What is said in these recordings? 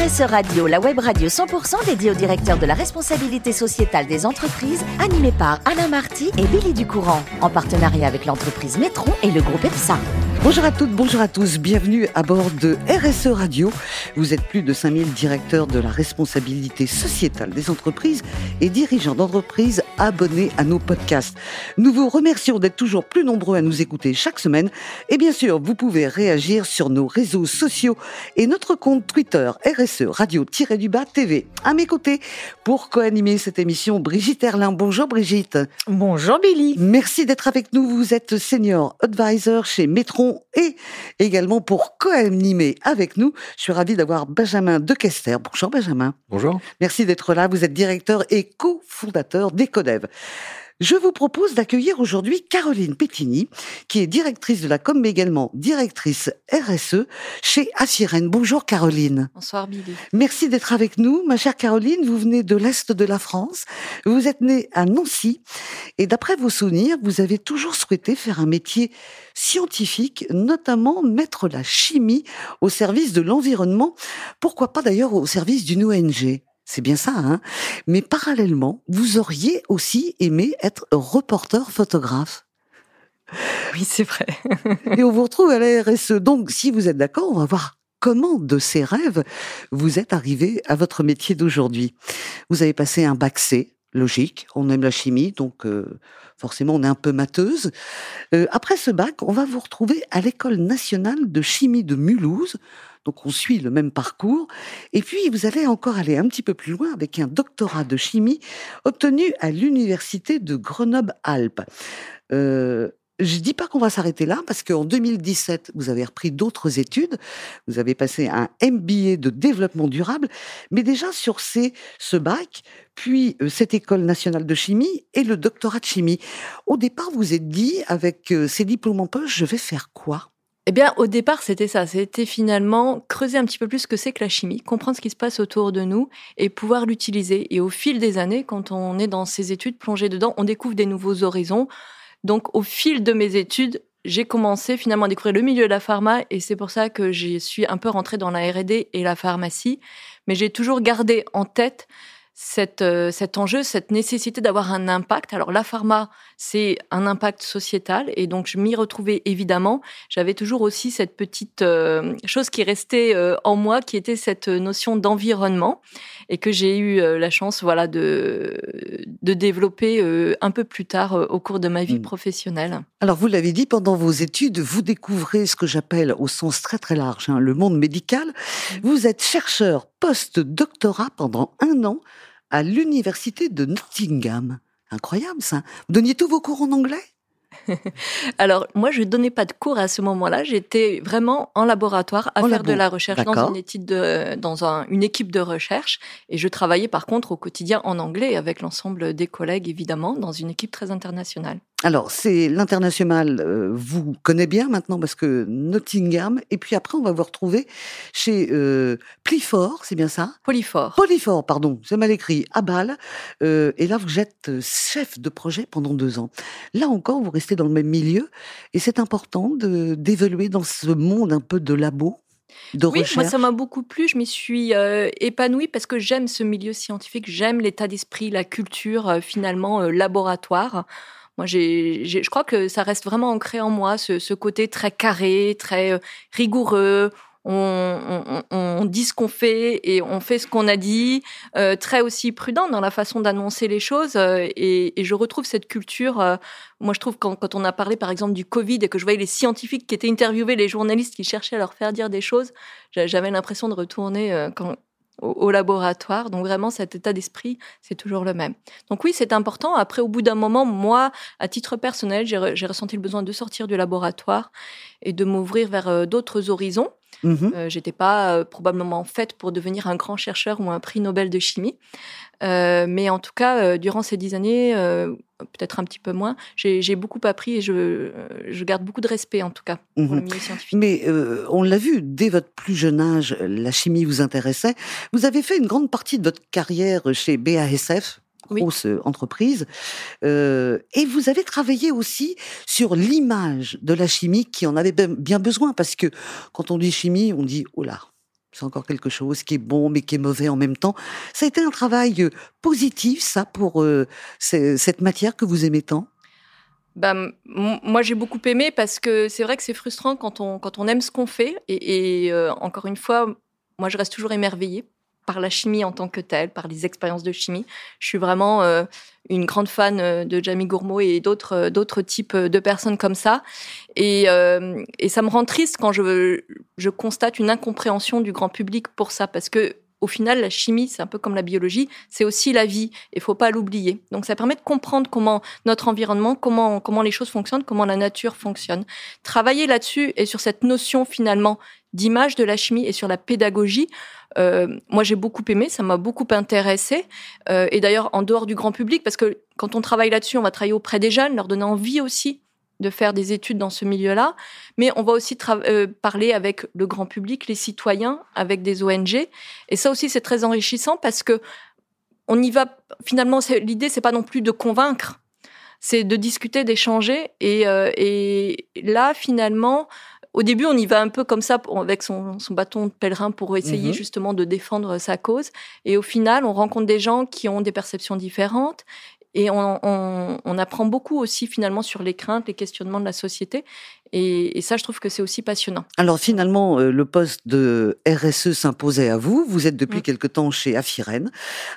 Radio, la web radio 100% dédiée au directeur de la responsabilité sociétale des entreprises, animée par Alain Marty et Billy Ducourant, en partenariat avec l'entreprise Métron et le groupe EPSA. Bonjour à toutes, bonjour à tous, bienvenue à bord de RSE Radio. Vous êtes plus de 5000 directeurs de la responsabilité sociétale des entreprises et dirigeants d'entreprises abonnés à nos podcasts. Nous vous remercions d'être toujours plus nombreux à nous écouter chaque semaine et bien sûr, vous pouvez réagir sur nos réseaux sociaux et notre compte Twitter RSE Radio-du-Bas TV. À mes côtés, pour co-animer cette émission, Brigitte Erlin. Bonjour Brigitte. Bonjour Billy. Merci d'être avec nous. Vous êtes senior advisor chez Et également pour co-animer avec nous. Je suis ravie d'avoir Benjamin Dequester. Bonjour Benjamin. Bonjour. Merci d'être là. Vous êtes directeur et cofondateur d'Ecodev. Je vous propose d'accueillir aujourd'hui Caroline Pettini, qui est directrice de la com, mais également directrice RSE chez Assirène. Bonjour Caroline. Bonsoir Billy. Merci d'être avec nous. Ma chère Caroline, vous venez de l'Est de la France. Vous êtes née à Nancy. Et d'après vos souvenirs, vous avez toujours souhaité faire un métier scientifique, notamment mettre la chimie au service de l'environnement. Pourquoi pas d'ailleurs au service d'une ONG c'est bien ça, hein Mais parallèlement, vous auriez aussi aimé être reporter photographe. Oui, c'est vrai. et on vous retrouve à la RSE. Donc, si vous êtes d'accord, on va voir comment de ces rêves vous êtes arrivé à votre métier d'aujourd'hui. Vous avez passé un bac C, logique, on aime la chimie, donc euh, forcément on est un peu mateuse. Euh, après ce bac, on va vous retrouver à l'école nationale de chimie de Mulhouse, donc on suit le même parcours. Et puis vous allez encore aller un petit peu plus loin avec un doctorat de chimie obtenu à l'université de Grenoble-Alpes. Euh, je dis pas qu'on va s'arrêter là parce qu'en 2017, vous avez repris d'autres études. Vous avez passé un MBA de développement durable, mais déjà sur ces, ce bac, puis euh, cette école nationale de chimie et le doctorat de chimie. Au départ, vous êtes dit avec euh, ces diplômes en poche, je vais faire quoi? Eh bien, au départ, c'était ça. C'était finalement creuser un petit peu plus ce que c'est que la chimie, comprendre ce qui se passe autour de nous et pouvoir l'utiliser. Et au fil des années, quand on est dans ces études plongées dedans, on découvre des nouveaux horizons. Donc, au fil de mes études, j'ai commencé finalement à découvrir le milieu de la pharma et c'est pour ça que j'y suis un peu rentrée dans la R&D et la pharmacie. Mais j'ai toujours gardé en tête cette, euh, cet enjeu, cette nécessité d'avoir un impact. Alors la pharma, c'est un impact sociétal et donc je m'y retrouvais évidemment. J'avais toujours aussi cette petite euh, chose qui restait euh, en moi, qui était cette notion d'environnement et que j'ai eu la chance, voilà, de de développer un peu plus tard au cours de ma vie mmh. professionnelle. Alors vous l'avez dit, pendant vos études, vous découvrez ce que j'appelle au sens très très large hein, le monde médical. Vous êtes chercheur post-doctorat pendant un an à l'université de Nottingham. Incroyable ça. Vous donniez tous vos cours en anglais? Alors, moi, je ne donnais pas de cours à ce moment-là. J'étais vraiment en laboratoire à faire de la recherche dans, une, étude de, dans une équipe de recherche. Et je travaillais par contre au quotidien en anglais avec l'ensemble des collègues, évidemment, dans une équipe très internationale. Alors, c'est l'international, euh, vous connaissez bien maintenant parce que Nottingham, et puis après, on va vous retrouver chez euh, Plifor, c'est bien ça? Polyfort. Polyfort, pardon, c'est mal écrit, à Bâle. Euh, et là, vous êtes chef de projet pendant deux ans. Là encore, vous restez dans le même milieu, et c'est important d'évoluer dans ce monde un peu de labo. De oui, recherche. moi ça m'a beaucoup plu. Je m'y suis euh, épanouie parce que j'aime ce milieu scientifique, j'aime l'état d'esprit, la culture euh, finalement laboratoire. Moi, je crois que ça reste vraiment ancré en moi, ce, côté très carré, très euh, rigoureux. On, dit ce qu'on fait et on fait ce qu'on a dit, euh, très aussi prudent dans la façon d'annoncer les choses. Euh, et, je retrouve cette culture. moi, je trouve quand, quand on a parlé, par exemple, du Covid et que je voyais les scientifiques qui étaient interviewés, les journalistes qui cherchaient à leur faire dire des choses, j'avais l'impression de retourner quand, au, laboratoire. Donc vraiment, cet état d'esprit, c'est toujours le même. Donc oui, c'est important. Après, au bout d'un moment, moi, à titre personnel, j'ai ressenti le besoin de sortir du laboratoire et de m'ouvrir vers euh, d'autres horizons. Mmh euh, J'étais pas euh, probablement faite pour devenir un grand chercheur ou un prix Nobel de chimie. Euh, mais en tout cas, euh, durant ces dix années, peut-être un petit peu moins, j'ai beaucoup appris et je, je, garde beaucoup de respect en tout cas pour le mmh milieu scientifique. Mais on l'a vu, dès votre plus jeune âge, la chimie vous intéressait. Vous avez fait une grande partie de votre carrière chez BASF, grosse entreprise. Euh, et vous avez travaillé aussi sur l'image de la chimie qui en avait bien besoin, parce que quand on dit chimie, on dit, oh là, c'est encore quelque chose qui est bon mais qui est mauvais en même temps. Ça a été un travail euh, positif, ça, pour euh, cette matière que vous aimez tant? Bah, moi, j'ai beaucoup aimé parce que c'est vrai que c'est frustrant quand on, quand on aime ce qu'on fait. Et, euh, encore une fois, moi, je reste toujours émerveillée par la chimie en tant que telle, par les expériences de chimie. Je suis vraiment une grande fan de Jamie Gourmaud et d'autres d'autres types de personnes comme ça. Et, et ça me rend triste quand je, je constate une incompréhension du grand public pour ça, parce que au final, la chimie, c'est un peu comme la biologie, c'est aussi la vie. Il faut pas l'oublier. Donc, ça permet de comprendre comment notre environnement, comment comment les choses fonctionnent, comment la nature fonctionne. Travailler là-dessus et sur cette notion finalement d'image de la chimie et sur la pédagogie. Euh, moi, j'ai beaucoup aimé, ça m'a beaucoup intéressé. Euh, et d'ailleurs, en dehors du grand public, parce que quand on travaille là-dessus, on va travailler auprès des jeunes, leur donner envie aussi de faire des études dans ce milieu-là, mais on va aussi euh, parler avec le grand public, les citoyens, avec des ONG. Et ça aussi, c'est très enrichissant parce que on y va. Finalement, l'idée, c'est pas non plus de convaincre, c'est de discuter, d'échanger. Et, et là, finalement, au début, on y va un peu comme ça, avec son, son bâton de pèlerin pour essayer mmh justement de défendre sa cause. Et au final, on rencontre des gens qui ont des perceptions différentes et on, on, on, apprend beaucoup aussi finalement sur les craintes, les questionnements de la société. Et, et ça, je trouve que c'est aussi passionnant. Alors finalement, euh, le poste de RSE s'imposait à vous. Vous êtes depuis mm. quelque temps chez Afiren.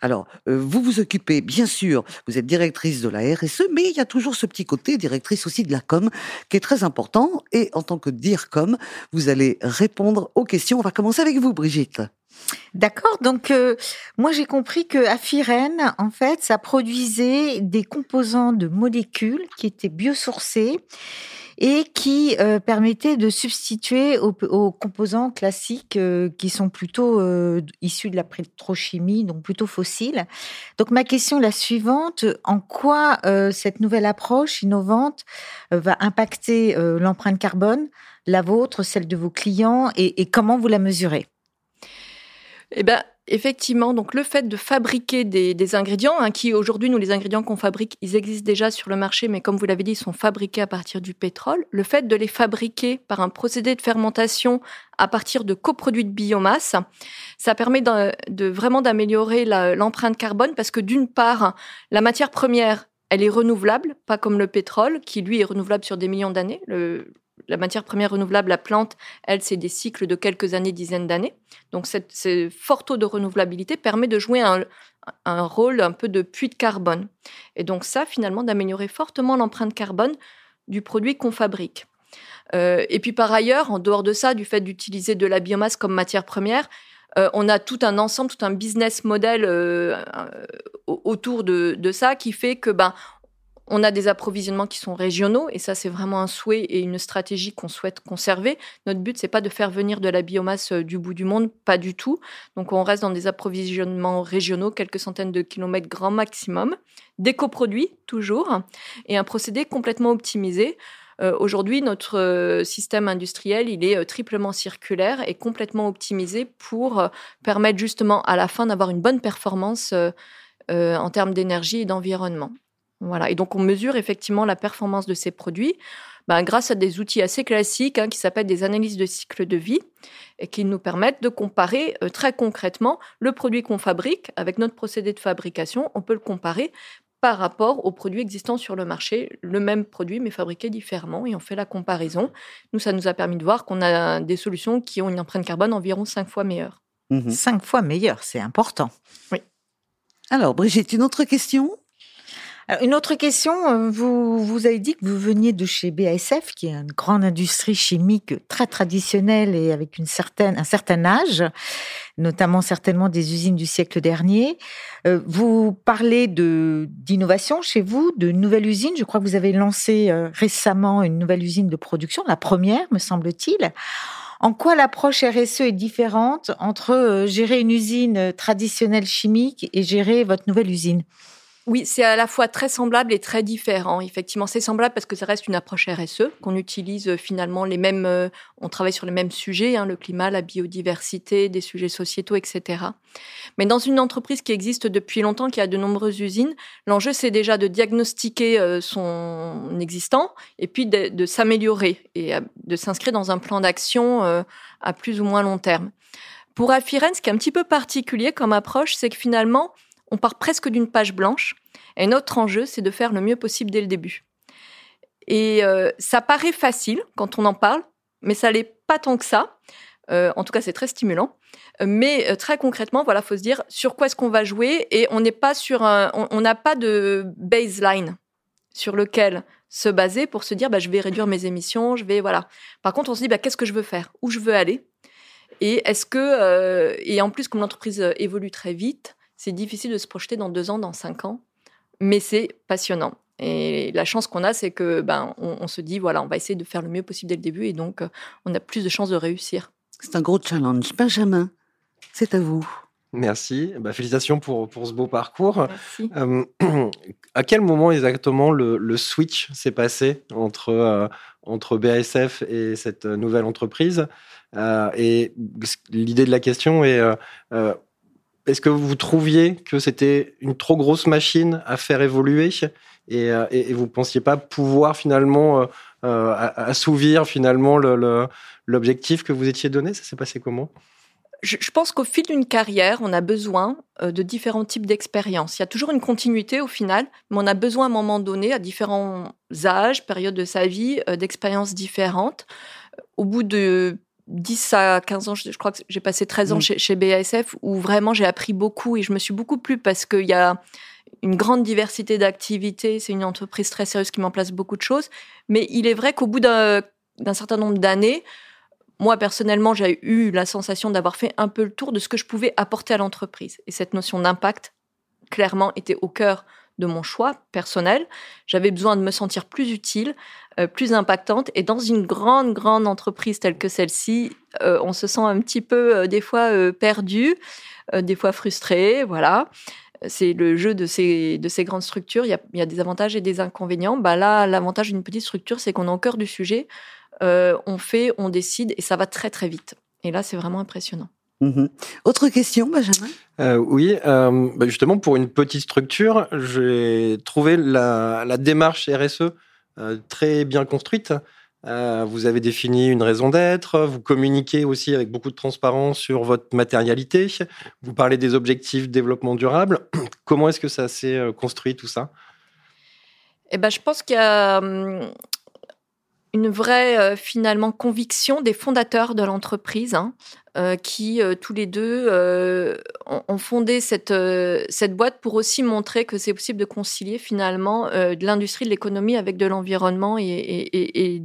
Alors, euh, vous vous occupez, bien sûr, vous êtes directrice de la RSE, mais il y a toujours ce petit côté, directrice aussi de la com, qui est très important. Et en tant que DIRCOM, vous allez répondre aux questions. On va commencer avec vous, Brigitte. D'accord. Donc euh, moi j'ai compris que Afiren en fait ça produisait des composants de molécules qui étaient biosourcés et qui euh, permettaient de substituer aux, composants classiques euh, qui sont plutôt issus de la pétrochimie, donc plutôt fossiles. Donc ma question est la suivante en quoi cette nouvelle approche innovante va impacter l'empreinte carbone, la vôtre, celle de vos clients, et comment vous la mesurez? Eh ben, effectivement, donc le fait de fabriquer des, ingrédients, hein, qui aujourd'hui, nous, les ingrédients qu'on fabrique, ils existent déjà sur le marché, mais comme vous l'avez dit, ils sont fabriqués à partir du pétrole. Le fait de les fabriquer par un procédé de fermentation à partir de coproduits de biomasse, ça permet de, vraiment d'améliorer l'empreinte carbone parce que d'une part, la matière première, elle est renouvelable, pas comme le pétrole, qui lui est renouvelable sur des millions d'années. La matière première renouvelable, la plante, elle, c'est des cycles de quelques années, dizaines d'années. Donc, cette, ce fort taux de renouvelabilité permet de jouer un, rôle un peu de puits de carbone. Et donc, ça, finalement, d'améliorer fortement l'empreinte carbone du produit qu'on fabrique. Euh, et puis, par ailleurs, en dehors de ça, du fait d'utiliser de la biomasse comme matière première, euh, on a tout un ensemble, tout un business model euh, autour de, de, ça qui fait que ben on a des approvisionnements qui sont régionaux et ça c'est vraiment un souhait et une stratégie qu'on souhaite conserver. Notre but c'est pas de faire venir de la biomasse euh, du bout du monde, pas du tout. Donc on reste dans des approvisionnements régionaux, quelques centaines de kilomètres grand maximum, des coproduits toujours et un procédé complètement optimisé. Euh, aujourd'hui, notre euh, système industriel, il est triplement circulaire et complètement optimisé pour permettre justement à la fin d'avoir une bonne performance en termes d'énergie et d'environnement. Voilà. Et donc, on mesure effectivement la performance de ces produits ben, grâce à des outils assez classiques hein, qui s'appellent des analyses de cycle de vie et qui nous permettent de comparer euh, très concrètement le produit qu'on fabrique avec notre procédé de fabrication. On peut le comparer par rapport aux produits existants sur le marché, le même produit mais fabriqué différemment et on fait la comparaison. Nous, ça nous a permis de voir qu'on a des solutions qui ont une empreinte carbone environ cinq fois meilleure. Mmh cinq fois meilleure, c'est important. Oui. Alors, Brigitte, une autre question? Une autre question, euh, vous, vous avez dit que vous veniez de chez BASF, qui est une grande industrie chimique très traditionnelle et avec une certaine, un certain âge, notamment certainement des usines du siècle dernier. Euh, vous parlez d'innovation chez vous, de nouvelles usines. Je crois que vous avez lancé euh, récemment une nouvelle usine de production, la première, me semble-t-il. En quoi l'approche RSE est différente entre gérer une usine traditionnelle chimique et gérer votre nouvelle usine? Oui, c'est à la fois très semblable et très différent. Effectivement, c'est semblable parce que ça reste une approche RSE, qu'on utilise euh, finalement les mêmes, euh, on travaille sur les mêmes sujets, hein, le climat, la biodiversité, des sujets sociétaux, etc. Mais dans une entreprise qui existe depuis longtemps, qui a de nombreuses usines, l'enjeu c'est déjà de diagnostiquer euh, son existant et puis de, s'améliorer et de s'inscrire dans un plan d'action à plus ou moins long terme. Pour Afiren, ce qui est un petit peu particulier comme approche, c'est que finalement, on part presque d'une page blanche. Et notre enjeu, c'est de faire le mieux possible dès le début. Et euh, ça paraît facile quand on en parle, mais ça l'est pas tant que ça. Euh, en tout cas, c'est très stimulant. Mais euh, très concrètement, voilà, faut se dire sur quoi est-ce qu'on va jouer et on n'est pas sur un, on n'a pas de baseline sur lequel se baser pour se dire bah, je vais réduire mes émissions, je vais voilà. Par contre, on se dit bah, qu'est-ce que je veux faire, où je veux aller? Et est-ce que et en plus comme l'entreprise évolue très vite, c'est difficile de se projeter dans deux ans, dans cinq ans, mais c'est passionnant. Et la chance qu'on a, c'est que ben, on, se dit, voilà, on va essayer de faire le mieux possible dès le début, et donc euh, on a plus de chances de réussir. C'est un gros challenge. Benjamin, c'est à vous. Merci. Bah, félicitations pour, pour ce beau parcours. Euh, à quel moment exactement le, switch s'est passé entre, euh, entre BASF et cette nouvelle entreprise? Et l'idée de la question est est-ce que vous trouviez que c'était une trop grosse machine à faire évoluer et, euh, vous pensiez pas pouvoir finalement euh, euh, assouvir finalement l'objectif que vous étiez donné? Ça s'est passé comment? Je, pense qu'au fil d'une carrière, on a besoin de différents types d'expériences. Il y a toujours une continuité au final, mais on a besoin à un moment donné, à différents âges, périodes de sa vie, d'expériences différentes. Au bout de 10 à 15 ans, je, crois que j'ai passé 13 ans mm. chez, BASF, où vraiment j'ai appris beaucoup et je me suis beaucoup plu parce qu'il y a une grande diversité d'activités. C'est une entreprise très sérieuse qui met en place beaucoup de choses. Mais il est vrai qu'au bout d'un certain nombre d'années, moi personnellement, j'ai eu la sensation d'avoir fait un peu le tour de ce que je pouvais apporter à l'entreprise. Et cette notion d'impact, clairement, était au cœur de mon choix personnel. J'avais besoin de me sentir plus utile, plus impactante. Et dans une grande, grande entreprise telle que celle-ci, euh, on se sent un petit peu, euh, des fois, perdu, des fois frustré. Voilà. C'est le jeu de ces, de ces grandes structures. Il y, a, des avantages et des inconvénients. Bah là, l'avantage d'une petite structure, c'est qu'on est au cœur du sujet. on fait, on décide et ça va très, très vite. Et là, c'est vraiment impressionnant. Mmh Autre question, Benjamin? Euh, Oui, euh, bah, justement, pour une petite structure, j'ai trouvé la, la, démarche RSE euh, très bien construite. Euh, vous avez défini une raison d'être, vous communiquez aussi avec beaucoup de transparence sur votre matérialité, vous parlez des objectifs de développement durable. Comment est-ce que ça s'est euh, construit tout ça? Eh ben, je pense qu'il y a hum, une vraie euh, finalement conviction des fondateurs de l'entreprise hein, euh, qui euh, tous les deux ont, fondé cette, cette boîte pour aussi montrer que c'est possible de concilier finalement de l'industrie, de l'économie avec de l'environnement et, et,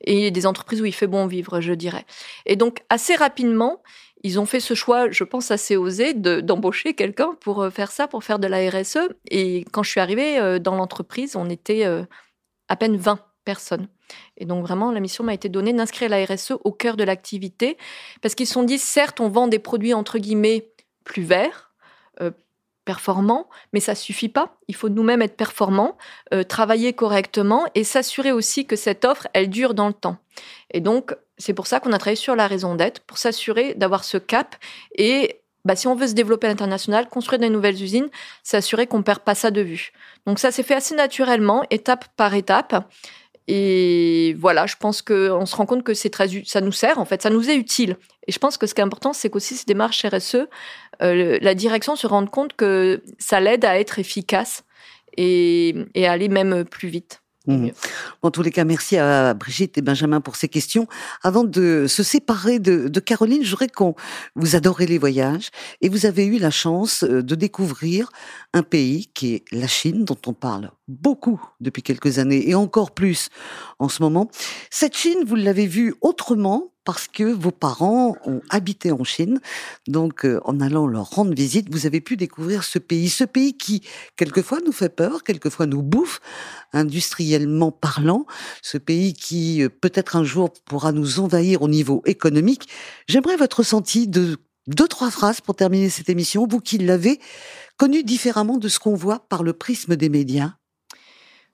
et, des entreprises où il fait bon vivre, je dirais. Et donc assez rapidement, ils ont fait ce choix, je pense assez osé, d'embaucher quelqu'un pour faire ça, pour faire de la RSE. Et quand je suis arrivée dans l'entreprise, on était à peine 20 personnes. Et donc vraiment, la mission m'a été donnée d'inscrire la RSE au cœur de l'activité, parce qu'ils se sont dit, certes, on vend des produits entre guillemets plus verts, euh, performants, mais ça suffit pas. Il faut nous-mêmes être performants, euh, travailler correctement et s'assurer aussi que cette offre, elle dure dans le temps. Et donc, c'est pour ça qu'on a travaillé sur la raison d'être, pour s'assurer d'avoir ce cap et bah, si on veut se développer à l'international, construire des nouvelles usines, s'assurer qu'on perd pas ça de vue. Donc ça s'est fait assez naturellement, étape par étape. Et voilà, je pense qu'on se rend compte que c'est très, ça nous sert, en fait, ça nous est utile. Et je pense que ce qui est important, c'est qu'aussi ces démarches RSE, euh, la direction se rende compte que ça l'aide à être efficace et, et à aller même plus vite. Mmh. En tous les cas, merci à Brigitte et Benjamin pour ces questions. Avant de se séparer de, de Caroline, je voudrais qu'on vous adorez les voyages et vous avez eu la chance euh, de découvrir un pays qui est la Chine, dont on parle beaucoup depuis quelques années et encore plus en ce moment. Cette Chine, vous l'avez vue autrement parce que vos parents ont habité en Chine. Donc, euh, en allant leur rendre visite, vous avez pu découvrir ce pays. Ce pays qui, quelquefois, nous fait peur, quelquefois nous bouffe, industriellement parlant. Ce pays qui, euh, peut-être un jour, pourra nous envahir au niveau économique. J'aimerais votre ressenti de deux, trois phrases pour terminer cette émission. Vous qui l'avez connu différemment de ce qu'on voit par le prisme des médias.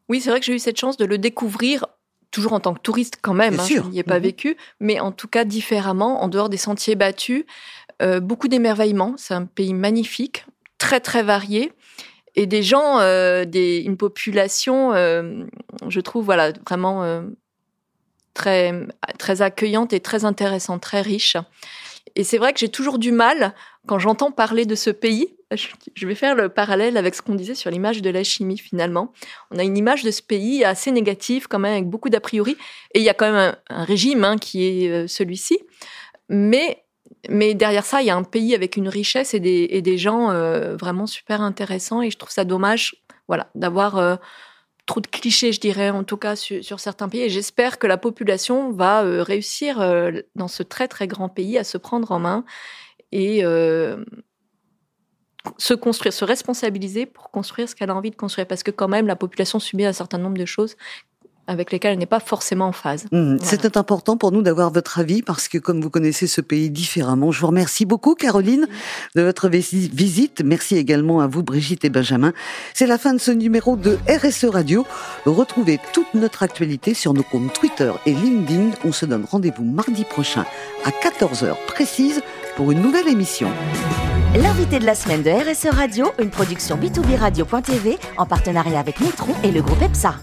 Oui, c'est vrai que j'ai eu cette chance de le découvrir toujours en tant que touriste quand même, hein, je n'y ai pas mhm. vécu, mais en tout cas différemment, en dehors des sentiers battus. Euh, beaucoup d'émerveillement, c'est un pays magnifique, très très varié, et des gens, euh, des, une population, euh, je trouve, voilà, vraiment très, très accueillante et très intéressante, très riche. Et c'est vrai que j'ai toujours du mal quand j'entends parler de ce pays. Je vais faire le parallèle avec ce qu'on disait sur l'image de la chimie finalement. On a une image de ce pays assez négative quand même, avec beaucoup d'a priori. Et il y a quand même un, régime hein, qui est euh, celui-ci. Mais, mais derrière ça, il y a un pays avec une richesse et des, et des gens euh, vraiment super intéressants. Et je trouve ça dommage voilà, d'avoir... Euh, trop de clichés, je dirais, en tout cas sur, certains pays. Et j'espère que la population va réussir dans ce très très grand pays à se prendre en main et se construire, se responsabiliser pour construire ce qu'elle a envie de construire. Parce que quand même, la population subit un certain nombre de choses avec lesquels elle n'est pas forcément en phase. Mmh. C'était important pour nous d'avoir votre avis parce que comme vous connaissez ce pays différemment, je vous remercie beaucoup Caroline de votre visite. Merci également à vous Brigitte et Benjamin. C'est la fin de ce numéro de RSE Radio. Retrouvez toute notre actualité sur nos comptes Twitter et LinkedIn. On se donne rendez-vous mardi prochain à 14h précise pour une nouvelle émission. L'invité de la semaine de RSE Radio, une production B2B Radio.tv en partenariat avec Nitron et le groupe EPSA.